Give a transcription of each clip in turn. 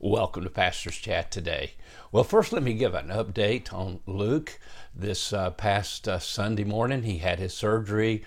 Welcome to Pastor's Chat today. Well, first, let me give an update on Luke. This uh, past uh, Sunday morning, he had his surgery,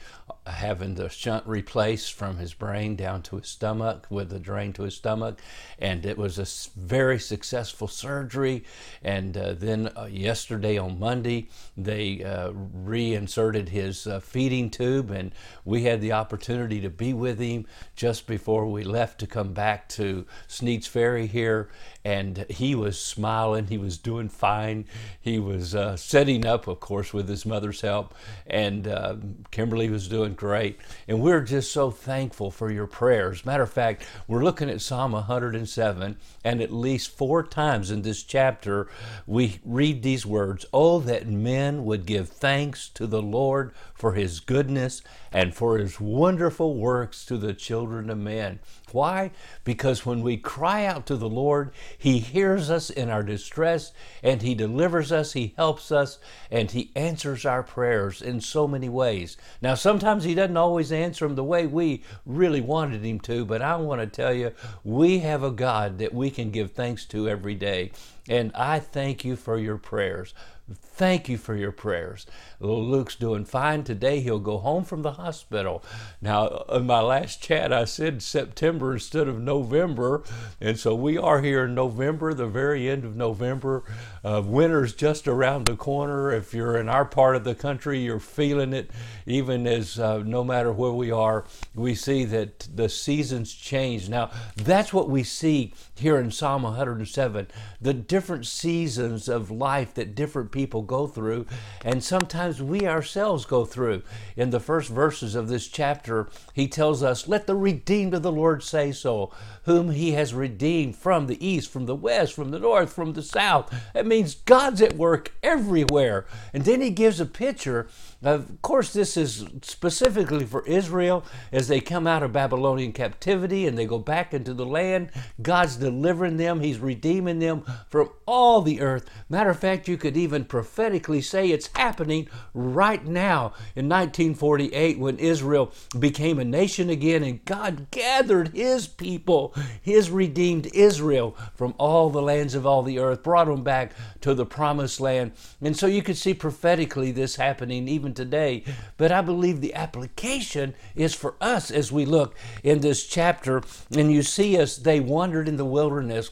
having the shunt replaced from his brain down to his stomach with the drain to his stomach. And it was a very successful surgery. And uh, then uh, yesterday on Monday, they uh, reinserted his feeding tube, and we had the opportunity to be with him just before we left to come back to Sneads Ferry here. And he was smiling, he was doing fine, he was setting up of course, with his mother's help. And uh, Kimberly was doing great. And we're just so thankful for your prayers. Matter of fact, we're looking at Psalm 107, and at least four times in this chapter, we read these words Oh, that men would give thanks to the Lord for his goodness and for his wonderful works to the children of men. Why? Because when we cry out to the Lord, He hears us in our distress and He delivers us, He helps us, and He answers our prayers in so many ways. Now, sometimes He doesn't always answer them the way we really wanted Him to, but I want to tell you, we have a God that we can give thanks to every day. And I thank you for your prayers. Thank you for your prayers. Luke's doing fine today. He'll go home from the hospital. Now, in my last chat, I said September instead of November. And so we are here in November, the very end of November. Uh, winter's just around the corner. If you're in our part of the country, you're feeling it. Even as uh, no matter where we are, we see that the seasons change. Now, that's what we see here in Psalm 107 the different seasons of life that different people go through, and sometimes we ourselves go through. In the first verses of this chapter, he tells us, Let the redeemed of the Lord say so, whom he has redeemed from the east, from the west, from the north, from the south. It means God's at work everywhere. And then he gives a picture. Of course, this is specifically for Israel as they come out of Babylonian captivity and they go back into the land. God's delivering them, He's redeeming them from all the earth. Matter of fact, you could even prophetically say it's happening right now in 1948 when Israel became a nation again and God gathered His people, His redeemed Israel from all the lands of all the earth, brought them back to the promised land. And so you could see prophetically this happening even today. But I believe the application is for us as we look in this chapter and you see us, they wandered in the wilderness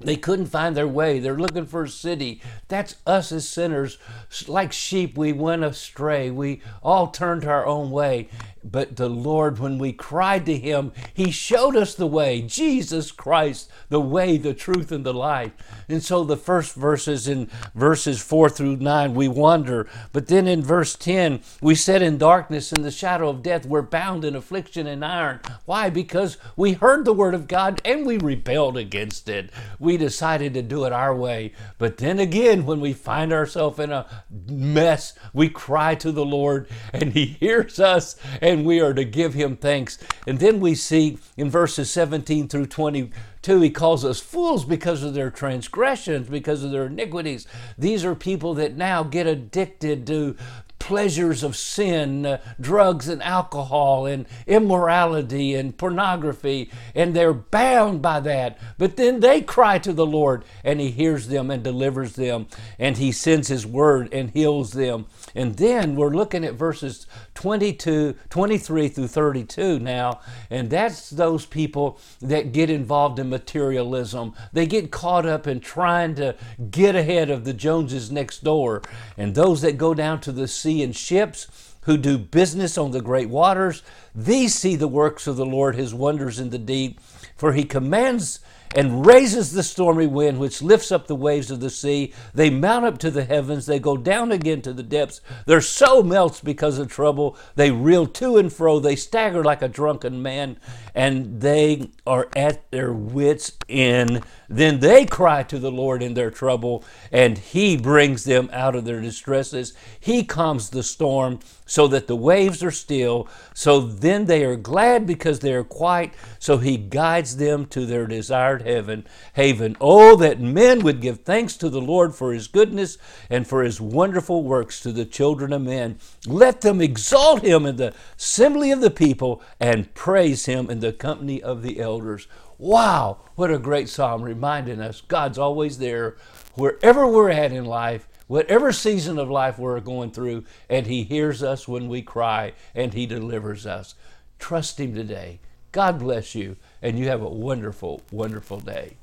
they couldn't find their way. They're looking for a city. That's us as sinners. Like sheep, we went astray. We all turned our own way. But the Lord, when we cried to Him, He showed us the way. Jesus Christ, the way, the truth, and the life. And so the first verses in verses 4 through 9, we wonder. But then in verse 10, we said, In darkness, in the shadow of death, we're bound in affliction and iron. Why? Because we heard the word of God and we rebelled against it. We decided to do it our way. But then again, when we find ourselves in a mess, we cry to the Lord and He hears us and we are to give him thanks. And then we see in verses 17 through 22, he calls us fools because of their transgressions, because of their iniquities. These are people that now get addicted to pleasures of sin, uh, drugs and alcohol and immorality and pornography, and they're bound by that. But then they cry to the Lord, and He hears them and delivers them, and He sends His word and heals them. And then we're looking at verses 22, 23 through 32 now, and that's those people that get involved in materialism. They get caught up in trying to get ahead of the Joneses next door, and those that go down to the sea and ships, who do business on the great waters. These see the works of the Lord, his wonders in the deep. For he commands and raises the stormy wind, which lifts up the waves of the sea. They mount up to the heavens, they go down again to the depths. Their soul melts because of trouble. They reel to and fro, they stagger like a drunken man, and they are at their wits' end. Then they cry to the Lord in their trouble, and He brings them out of their distresses. He calms the storm so that the waves are still. So then they are glad because they are quiet. So He guides them to their desired third heaven, haven. Oh, that men would give thanks to the Lord for his goodness and for his wonderful works to the children of men. Let them exalt him in the assembly of the people and praise him in the company of the elders. Wow, what a great psalm reminding us God's always there wherever we're at in life whatever season of life we're going through, and He hears us when we cry and He delivers us. Trust Him today. God bless you, and you have a wonderful, wonderful day.